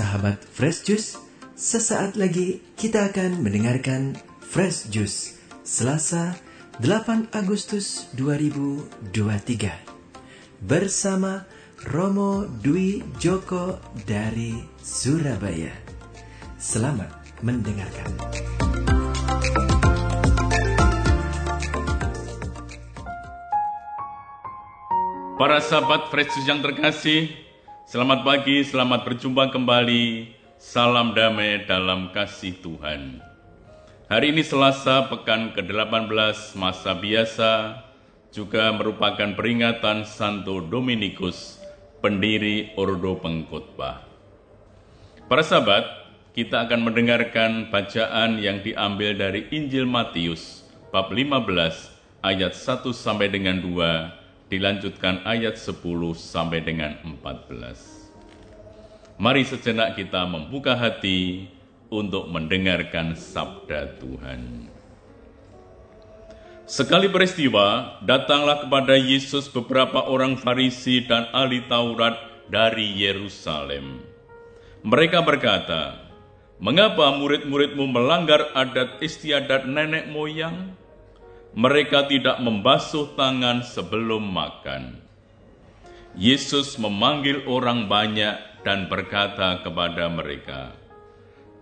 sahabat Fresh Juice, sesaat lagi kita akan mendengarkan Fresh Juice Selasa 8 Agustus 2023 bersama Romo Dwi Joko dari Surabaya. Selamat mendengarkan. Para sahabat Fresh Juice yang terkasih, selamat pagi, selamat berjumpa kembali. Salam damai dalam kasih Tuhan. Hari ini Selasa, pekan ke-18 masa biasa, juga merupakan peringatan Santo Dominikus, pendiri Ordo Pengkhotbah. Para sahabat, kita akan mendengarkan bacaan yang diambil dari Injil Matius, bab 15, ayat 1 sampai dengan 2, dilanjutkan ayat 10 sampai dengan 14. Mari sejenak kita membuka hati untuk mendengarkan sabda Tuhan. Sekali peristiwa, datanglah kepada Yesus beberapa orang Farisi dan ahli Taurat dari Yerusalem. Mereka berkata, "Mengapa murid-muridmu melanggar adat istiadat nenek moyang?" Mereka tidak membasuh tangan sebelum makan. Yesus memanggil orang banyak dan berkata kepada mereka,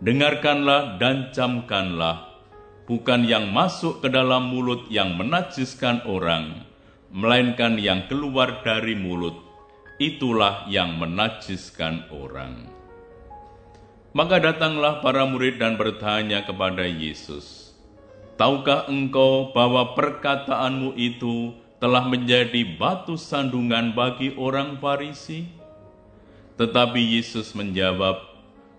"Dengarkanlah dan camkanlah, bukan yang masuk ke dalam mulut yang menajiskan orang, melainkan yang keluar dari mulut, itulah yang menajiskan orang." Maka datanglah para murid dan bertanya kepada Yesus, Tahukah engkau bahwa perkataanmu itu telah menjadi batu sandungan bagi orang Farisi? Tetapi Yesus menjawab,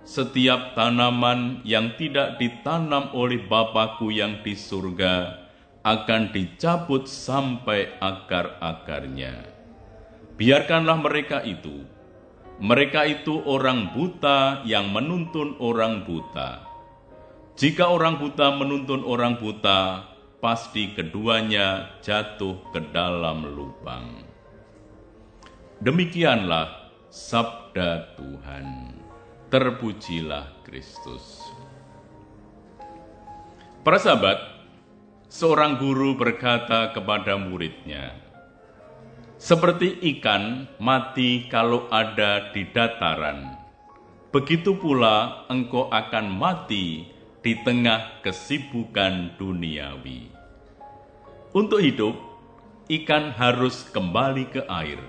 "Setiap tanaman yang tidak ditanam oleh Bapakku yang di surga akan dicabut sampai akar-akarnya. Biarkanlah mereka itu. Mereka itu orang buta yang menuntun orang buta." Jika orang buta menuntun orang buta, pasti keduanya jatuh ke dalam lubang. Demikianlah sabda Tuhan. Terpujilah Kristus. Para sahabat, seorang guru berkata kepada muridnya, "Seperti ikan mati kalau ada di dataran, begitu pula engkau akan mati di tengah kesibukan duniawi. Untuk hidup, ikan harus kembali ke air.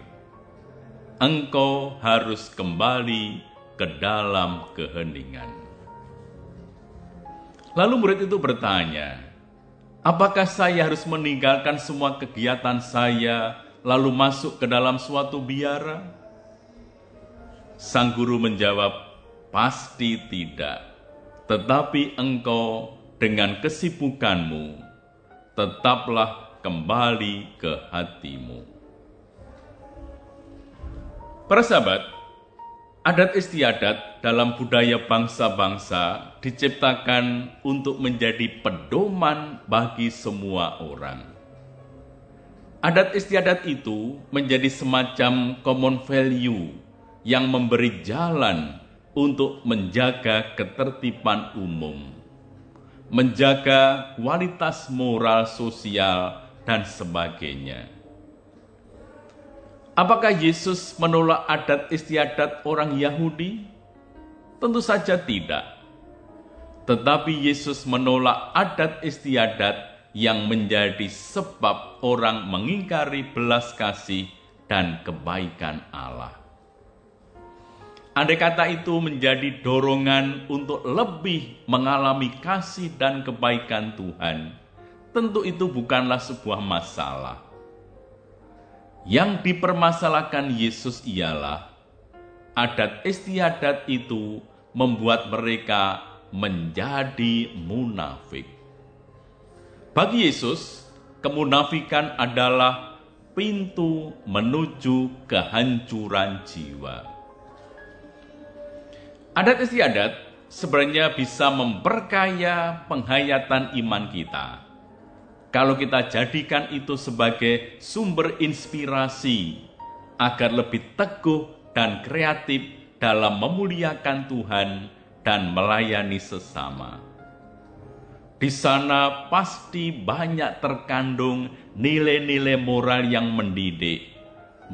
Engkau harus kembali ke dalam keheningan. Lalu murid itu bertanya, "Apakah saya harus meninggalkan semua kegiatan saya lalu masuk ke dalam suatu biara?" Sang guru menjawab, "Pasti tidak." Tetapi engkau dengan kesibukanmu tetaplah kembali ke hatimu. Para sahabat, adat istiadat dalam budaya bangsa-bangsa diciptakan untuk menjadi pedoman bagi semua orang. Adat istiadat itu menjadi semacam common value yang memberi jalan untuk menjaga ketertiban umum, menjaga kualitas moral sosial, dan sebagainya. Apakah Yesus menolak adat istiadat orang Yahudi? Tentu saja tidak. Tetapi Yesus menolak adat istiadat yang menjadi sebab orang mengingkari belas kasih dan kebaikan Allah. Andai kata itu menjadi dorongan untuk lebih mengalami kasih dan kebaikan Tuhan, tentu itu bukanlah sebuah masalah. Yang dipermasalahkan Yesus ialah adat istiadat itu membuat mereka menjadi munafik. Bagi Yesus, kemunafikan adalah pintu menuju kehancuran jiwa. Adat istiadat sebenarnya bisa memperkaya penghayatan iman kita. Kalau kita jadikan itu sebagai sumber inspirasi agar lebih teguh dan kreatif dalam memuliakan Tuhan dan melayani sesama. Di sana pasti banyak terkandung nilai-nilai moral yang mendidik,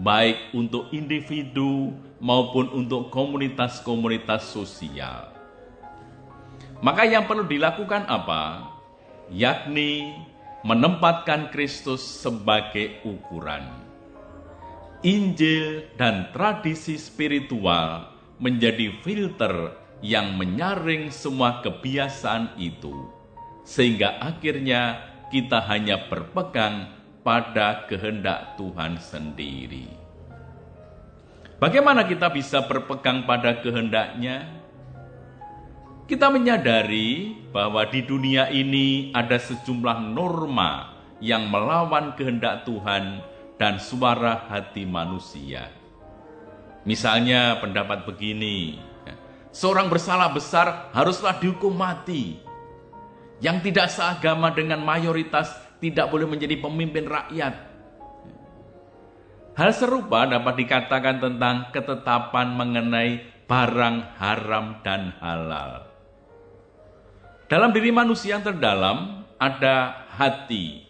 baik untuk individu maupun untuk komunitas-komunitas sosial. Maka yang perlu dilakukan apa? Yakni menempatkan Kristus sebagai ukuran. Injil dan tradisi spiritual menjadi filter yang menyaring semua kebiasaan itu sehingga akhirnya kita hanya berpegang pada kehendak Tuhan sendiri. Bagaimana kita bisa berpegang pada kehendaknya? Kita menyadari bahwa di dunia ini ada sejumlah norma yang melawan kehendak Tuhan dan suara hati manusia. Misalnya pendapat begini, seorang bersalah besar haruslah dihukum mati yang tidak seagama dengan mayoritas tidak boleh menjadi pemimpin rakyat. Hal serupa dapat dikatakan tentang ketetapan mengenai barang haram dan halal. Dalam diri manusia yang terdalam ada hati,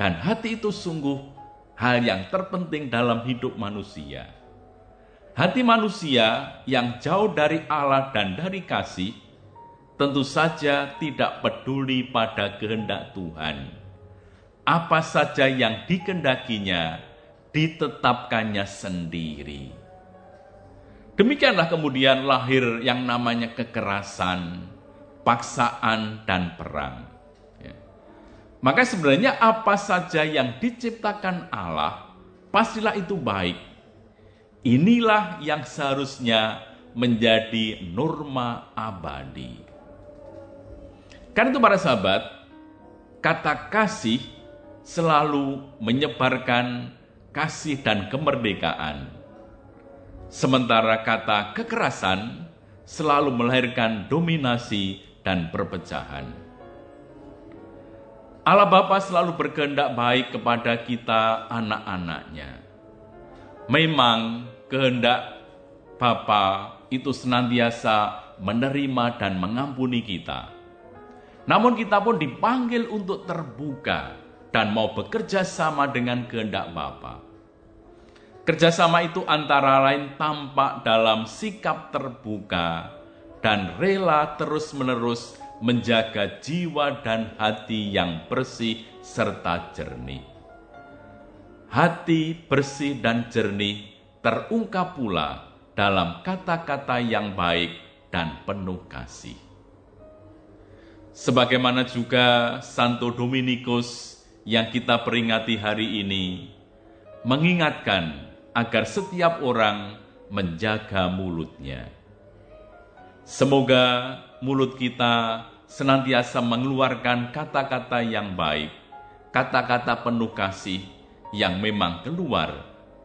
dan hati itu sungguh hal yang terpenting dalam hidup manusia. Hati manusia yang jauh dari Allah dan dari kasih tentu saja tidak peduli pada kehendak Tuhan. Apa saja yang dikendakinya, ditetapkannya sendiri. Demikianlah kemudian lahir yang namanya kekerasan, paksaan, dan perang. Ya. Maka sebenarnya apa saja yang diciptakan Allah, pastilah itu baik. Inilah yang seharusnya menjadi norma abadi. Karena itu para sahabat, kata kasih selalu menyebarkan kasih dan kemerdekaan. Sementara kata kekerasan selalu melahirkan dominasi dan perpecahan. Allah Bapa selalu berkehendak baik kepada kita anak-anaknya. Memang kehendak Bapa itu senantiasa menerima dan mengampuni kita namun kita pun dipanggil untuk terbuka dan mau bekerja sama dengan kehendak Bapa. Kerjasama itu antara lain tampak dalam sikap terbuka dan rela terus-menerus menjaga jiwa dan hati yang bersih serta jernih. Hati bersih dan jernih terungkap pula dalam kata-kata yang baik dan penuh kasih. Sebagaimana juga Santo Dominikus yang kita peringati hari ini, mengingatkan agar setiap orang menjaga mulutnya. Semoga mulut kita senantiasa mengeluarkan kata-kata yang baik, kata-kata penuh kasih yang memang keluar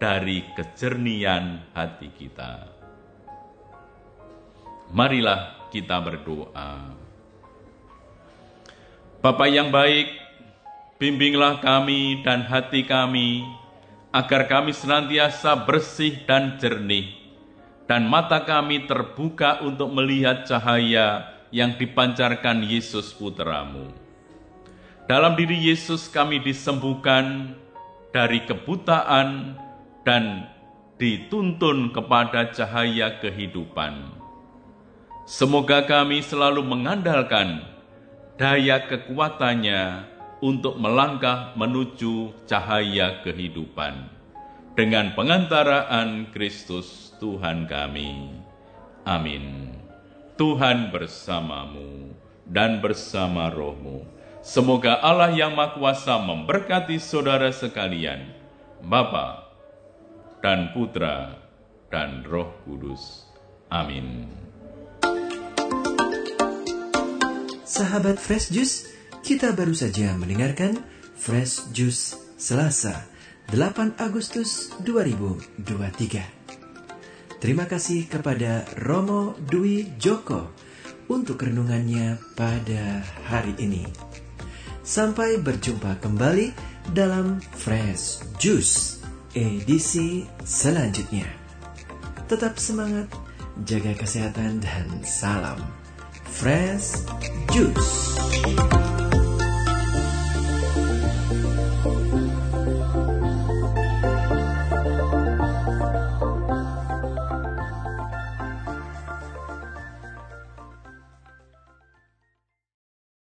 dari kejernian hati kita. Marilah kita berdoa. Bapa yang baik, bimbinglah kami dan hati kami, agar kami senantiasa bersih dan jernih, dan mata kami terbuka untuk melihat cahaya yang dipancarkan Yesus Putramu. Dalam diri Yesus kami disembuhkan dari kebutaan dan dituntun kepada cahaya kehidupan. Semoga kami selalu mengandalkan daya kekuatannya untuk melangkah menuju cahaya kehidupan dengan pengantaraan Kristus Tuhan kami. Amin. Tuhan bersamamu dan bersama rohmu. Semoga Allah yang Maha Kuasa memberkati saudara sekalian, Bapa dan Putra dan Roh Kudus. Amin. Sahabat Fresh Juice, kita baru saja mendengarkan Fresh Juice Selasa 8 Agustus 2023. Terima kasih kepada Romo Dwi Joko untuk renungannya pada hari ini. Sampai berjumpa kembali dalam Fresh Juice edisi selanjutnya. Tetap semangat jaga kesehatan dan salam Fresh Juice.